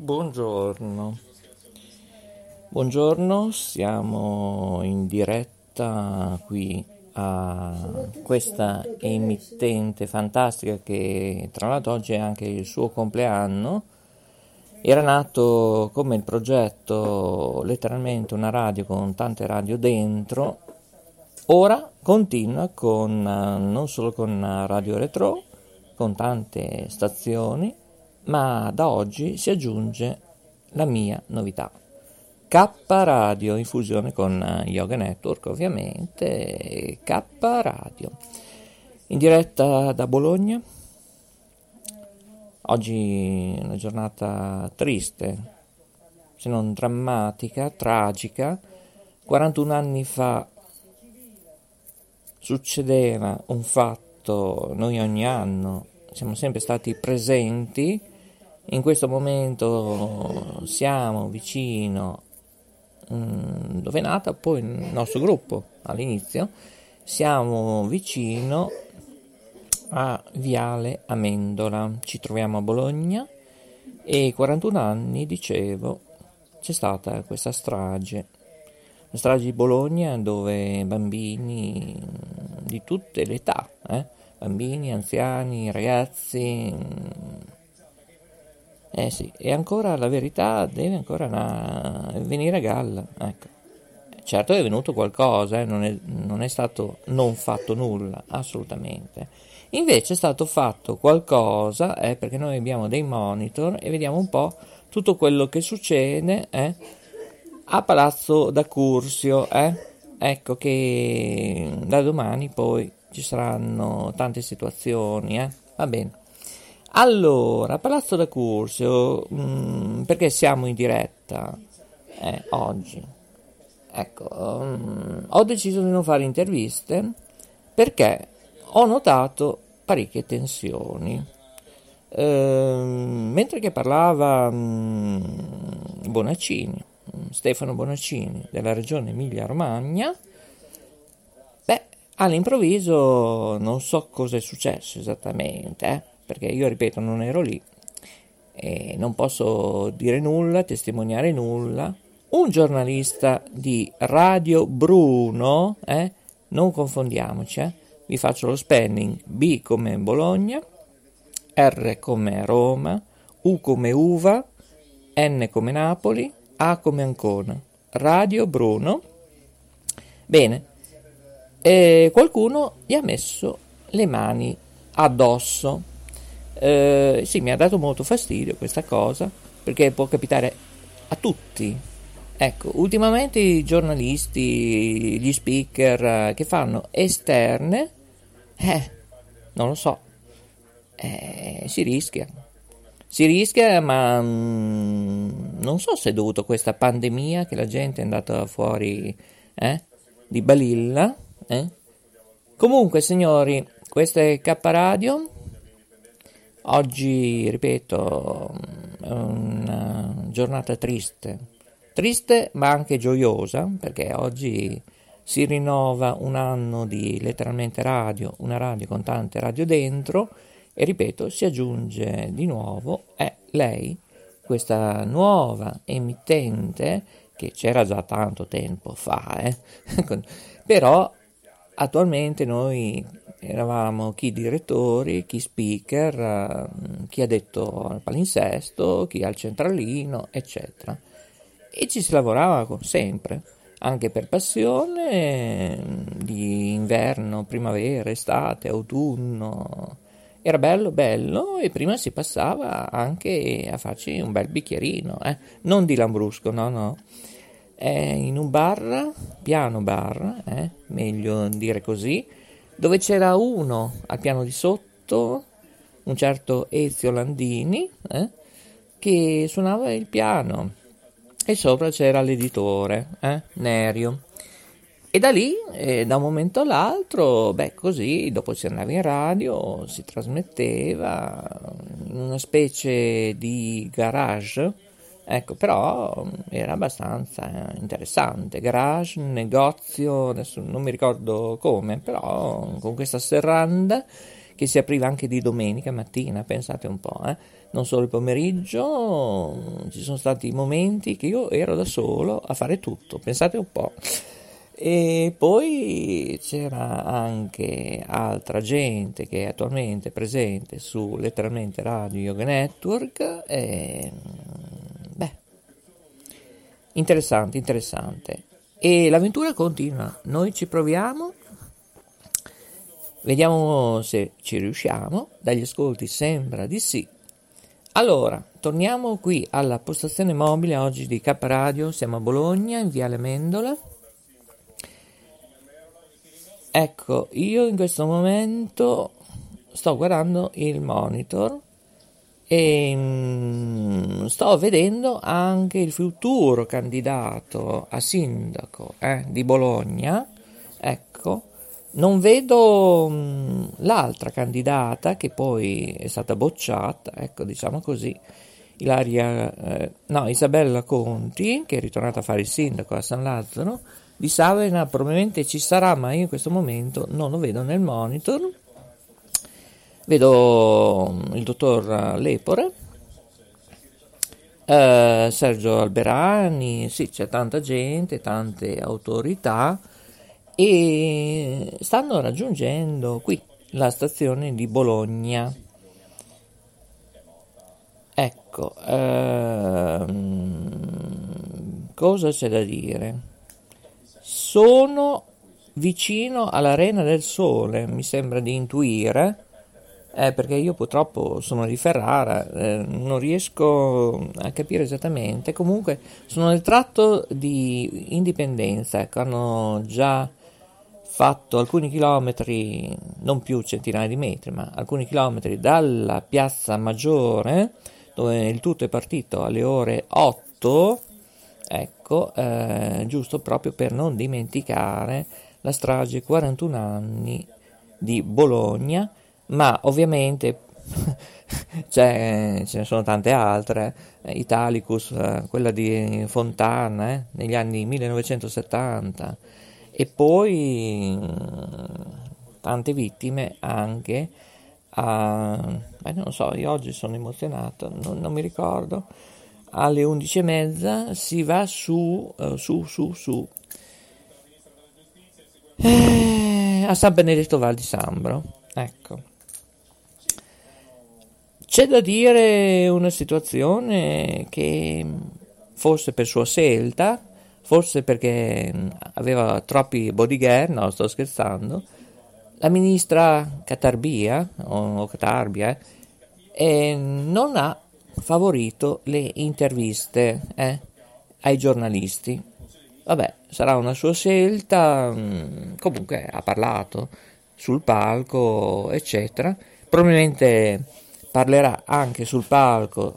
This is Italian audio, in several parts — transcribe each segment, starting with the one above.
Buongiorno. Buongiorno, siamo in diretta qui a questa emittente fantastica che tra l'altro oggi è anche il suo compleanno. Era nato come il progetto letteralmente una radio con tante radio dentro, ora continua con non solo con Radio Retro, con tante stazioni, ma da oggi si aggiunge la mia novità. K Radio in fusione con Yoga Network ovviamente, K Radio. In diretta da Bologna. Oggi è una giornata triste, se non drammatica, tragica. 41 anni fa succedeva un fatto, noi ogni anno siamo sempre stati presenti in questo momento siamo vicino um, dove è nata poi il nostro gruppo all'inizio, siamo vicino a Viale Amendola, ci troviamo a Bologna e 41 anni, dicevo, c'è stata questa strage, la strage di Bologna dove bambini di tutte le età, eh, bambini, anziani, ragazzi, eh sì, e ancora la verità deve ancora una... venire a galla, ecco. Certo è venuto qualcosa, eh, non, è, non è stato non fatto nulla, assolutamente. Invece è stato fatto qualcosa, eh, perché noi abbiamo dei monitor e vediamo un po' tutto quello che succede eh, a Palazzo da Cursio. Eh. Ecco che da domani poi ci saranno tante situazioni, eh. va bene. Allora, Palazzo da Cursio, mh, mm, perché siamo in diretta eh, oggi? Ecco, um, ho deciso di non fare interviste perché ho notato parecchie tensioni. Ehm, mentre che parlava mh, mm, Bonaccini, Stefano Bonaccini della regione Emilia-Romagna, beh, all'improvviso non so cosa è successo esattamente, eh perché io ripeto non ero lì e non posso dire nulla, testimoniare nulla. Un giornalista di Radio Bruno, eh, non confondiamoci, eh, vi faccio lo spelling B come Bologna, R come Roma, U come Uva, N come Napoli, A come Ancona. Radio Bruno. Bene, e qualcuno gli ha messo le mani addosso. Eh, sì, mi ha dato molto fastidio questa cosa, perché può capitare a tutti. Ecco, ultimamente i giornalisti, gli speaker eh, che fanno esterne, eh, non lo so, eh, si rischia. Si rischia, ma mm, non so se è dovuto a questa pandemia che la gente è andata fuori eh, di balilla. Eh. Comunque, signori, questa è K Radio. Oggi, ripeto, è una giornata triste, triste ma anche gioiosa, perché oggi si rinnova un anno di letteralmente radio, una radio con tante radio dentro, e ripeto, si aggiunge di nuovo, è lei, questa nuova emittente, che c'era già tanto tempo fa, eh? però attualmente noi eravamo chi direttori, chi speaker, eh, chi ha detto al palinsesto, chi al centralino, eccetera. E ci si lavorava sempre, anche per passione, di inverno, primavera, estate, autunno. Era bello, bello, e prima si passava anche a farci un bel bicchierino, eh? non di lambrusco, no, no. Eh, in un bar, piano bar, eh? meglio dire così, dove c'era uno al piano di sotto, un certo Ezio Landini, eh, che suonava il piano e sopra c'era l'editore, eh, Nerio. E da lì, eh, da un momento all'altro, beh, così, dopo si andava in radio, si trasmetteva in una specie di garage, Ecco, però era abbastanza interessante. Garage, negozio, adesso non mi ricordo come, però con questa serranda che si apriva anche di domenica mattina, pensate un po', eh? non solo il pomeriggio, ci sono stati momenti che io ero da solo a fare tutto, pensate un po'. E poi c'era anche altra gente che è attualmente presente su letteralmente Radio Yoga Network. E, interessante, interessante. E l'avventura continua. Noi ci proviamo, vediamo se ci riusciamo. Dagli ascolti sembra di sì. Allora, torniamo qui alla postazione mobile oggi di K Radio. Siamo a Bologna, in Viale Mendola. Ecco, io in questo momento sto guardando il monitor e mm, sto vedendo anche il futuro candidato a sindaco eh, di Bologna. Ecco, non vedo mm, l'altra candidata che poi è stata bocciata, ecco, diciamo così. Ilaria, eh, no, Isabella Conti, che è ritornata a fare il sindaco a San Lazzaro, di Savena probabilmente ci sarà, ma io in questo momento non lo vedo nel monitor. Vedo mm, il dottor Lepore, eh, Sergio Alberani, sì, c'è tanta gente, tante autorità e stanno raggiungendo qui la stazione di Bologna. Ecco, ehm, cosa c'è da dire? Sono vicino all'Arena del Sole, mi sembra di intuire, eh, perché io purtroppo sono di Ferrara, eh, non riesco a capire esattamente. Comunque sono nel tratto di Indipendenza, ecco, hanno già fatto alcuni chilometri, non più centinaia di metri, ma alcuni chilometri dalla piazza Maggiore, dove il tutto è partito alle ore 8 Ecco, eh, giusto proprio per non dimenticare la strage 41 anni di Bologna, ma ovviamente ce ne sono tante altre, eh, Italicus, eh, quella di Fontana eh, negli anni 1970 e poi tante vittime anche a, eh, non so, io oggi sono emozionato, non, non mi ricordo, alle 11.30 si va su, uh, su, su, su eh, a San Benedetto Val di Sambro. Ecco. C'è da dire una situazione che forse per sua scelta, forse perché aveva troppi bodyguard, no, sto scherzando, la ministra Catarbia, o Catarbia, eh, non ha favorito le interviste eh, ai giornalisti. Vabbè, sarà una sua scelta, mm, comunque ha parlato sul palco, eccetera. Probabilmente parlerà anche sul palco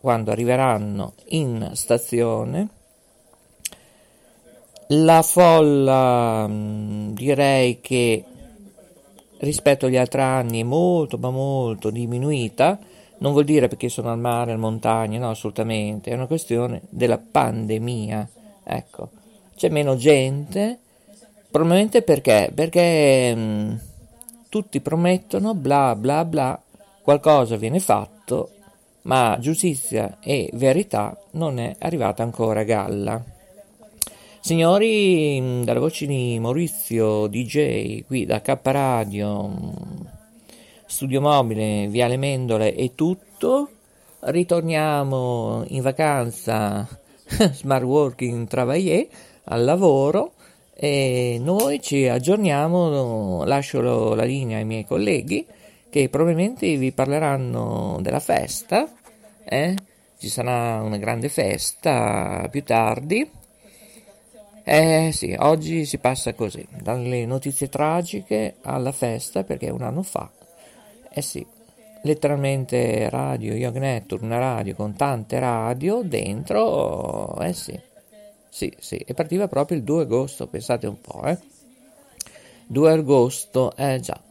quando arriveranno in stazione. La folla mm, direi che rispetto agli altri anni è molto ma molto diminuita non vuol dire perché sono al mare, al montagna, no, assolutamente, è una questione della pandemia. Ecco, c'è meno gente, probabilmente perché? Perché mh, mm, tutti promettono bla bla bla, qualcosa viene fatto, ma giustizia e verità non è arrivata ancora a galla. Signori, dalle voci di Maurizio DJ qui da K Radio studio mobile, Viale Mendole e tutto. Ritorniamo in vacanza, smart working travailler, al lavoro e noi ci aggiorniamo, lascio la linea ai miei colleghi che probabilmente vi parleranno della festa, eh? ci sarà una grande festa più tardi. Eh sì, oggi si passa così, dalle notizie tragiche alla festa perché un anno fa eh sì, letteralmente radio, Yoga Network, una radio con tante radio dentro, eh sì, sì, sì, e partiva proprio il 2 agosto, pensate un po', eh. 2 agosto, eh già.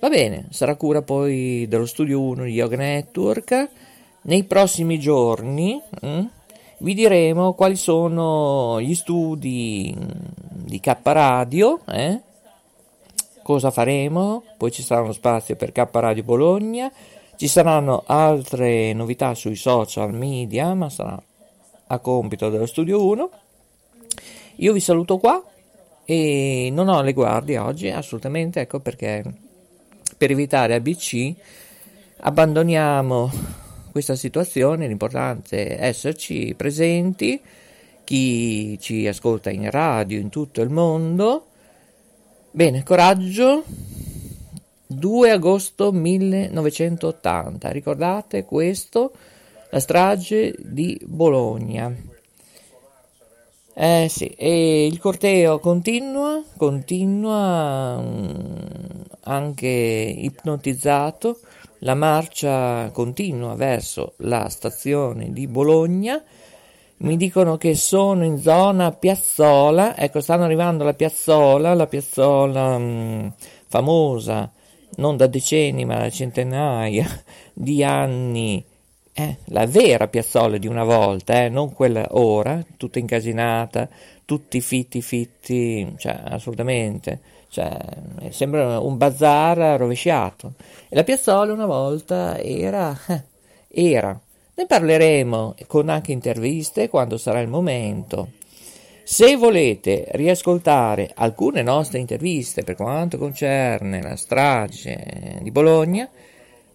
Va bene, sarà cura poi dello studio 1 di Yoga Network. Nei prossimi giorni hm, vi diremo quali sono gli studi di K Radio, eh, cosa faremo, poi ci sarà uno spazio per K Radio Bologna, ci saranno altre novità sui social media, ma sarà a compito dello studio 1. Io vi saluto qua e non ho le guardie oggi, assolutamente, ecco perché per evitare ABC abbandoniamo questa situazione, l'importante è esserci presenti, chi ci ascolta in radio in tutto il mondo. Bene, coraggio. 2 agosto 1980, ricordate questo? La strage di Bologna. Eh sì, e il corteo continua, continua mm, anche ipnotizzato, la marcia continua verso la stazione di Bologna. Mi dicono che sono in zona Piazzola, ecco, stanno arrivando alla Piazzola, la Piazzola mh, mm, famosa non da decenni ma da centinaia di anni. Eh, la vera piazzola di una volta, eh, non quella ora, tutta incasinata, tutti fitti fitti, cioè assolutamente, cioè, sembra un bazar rovesciato. E la piazzola una volta era, eh, era. Ne parleremo con anche interviste quando sarà il momento. Se volete riascoltare alcune nostre interviste per quanto concerne la strage di Bologna,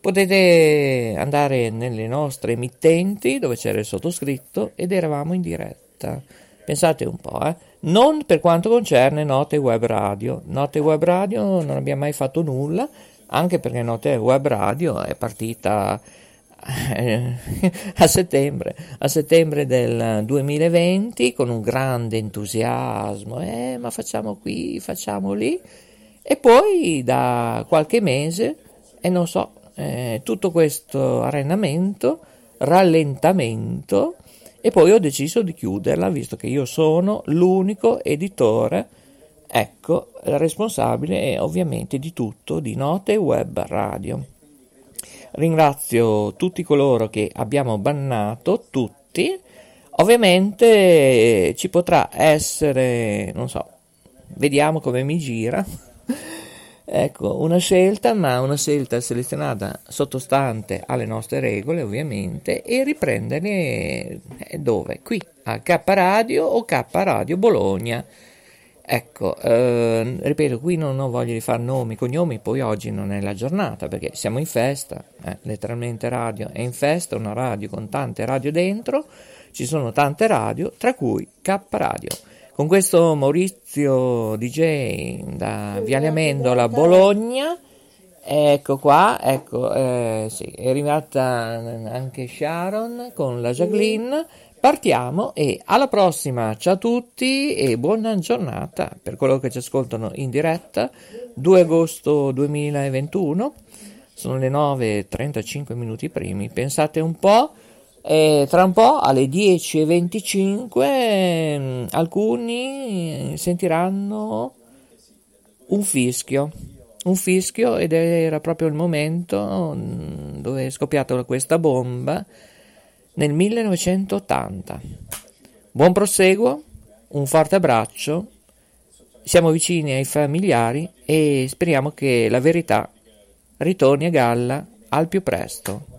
Potete andare nelle nostre emittenti dove c'era il sottoscritto ed eravamo in diretta. Pensate un po', eh? Non per quanto concerne Note Web Radio. Note Web Radio non abbiamo mai fatto nulla, anche perché Note Web Radio è partita eh, a settembre, a settembre del 2020 con un grande entusiasmo, eh, ma facciamo qui, facciamo lì, e poi da qualche mese, e non so, eh, tutto questo arenamento, rallentamento e poi ho deciso di chiuderla visto che io sono l'unico editore, ecco, responsabile ovviamente di tutto, di Note Web Radio. Ringrazio tutti coloro che abbiamo bannato, tutti. Ovviamente ci potrà essere, non so, vediamo come mi gira. Ecco, una scelta, ma una scelta selezionata sottostante alle nostre regole, ovviamente, e riprendere eh, dove? Qui, a K Radio o K Radio Bologna. Ecco, eh, ripeto, qui non ho voglia di fare nomi, cognomi, poi oggi non è la giornata perché siamo in festa, eh, letteralmente radio è in festa, una radio con tante radio dentro, ci sono tante radio, tra cui K Radio. Con questo Maurizio DJ da Viale Amendola, Bologna, ecco qua, ecco, eh, sì, è arrivata anche Sharon con la Jacqueline. Partiamo e alla prossima, ciao a tutti e buona giornata per coloro che ci ascoltano in diretta, 2 agosto 2021, sono le 9.35 minuti primi, pensate un po'. E tra un po' alle 10.25 eh, alcuni sentiranno un fischio, un fischio ed era proprio il momento mm, dove è scoppiata questa bomba nel 1980. Buon proseguo, un forte abbraccio, siamo vicini ai familiari e speriamo che la verità ritorni a galla al più presto.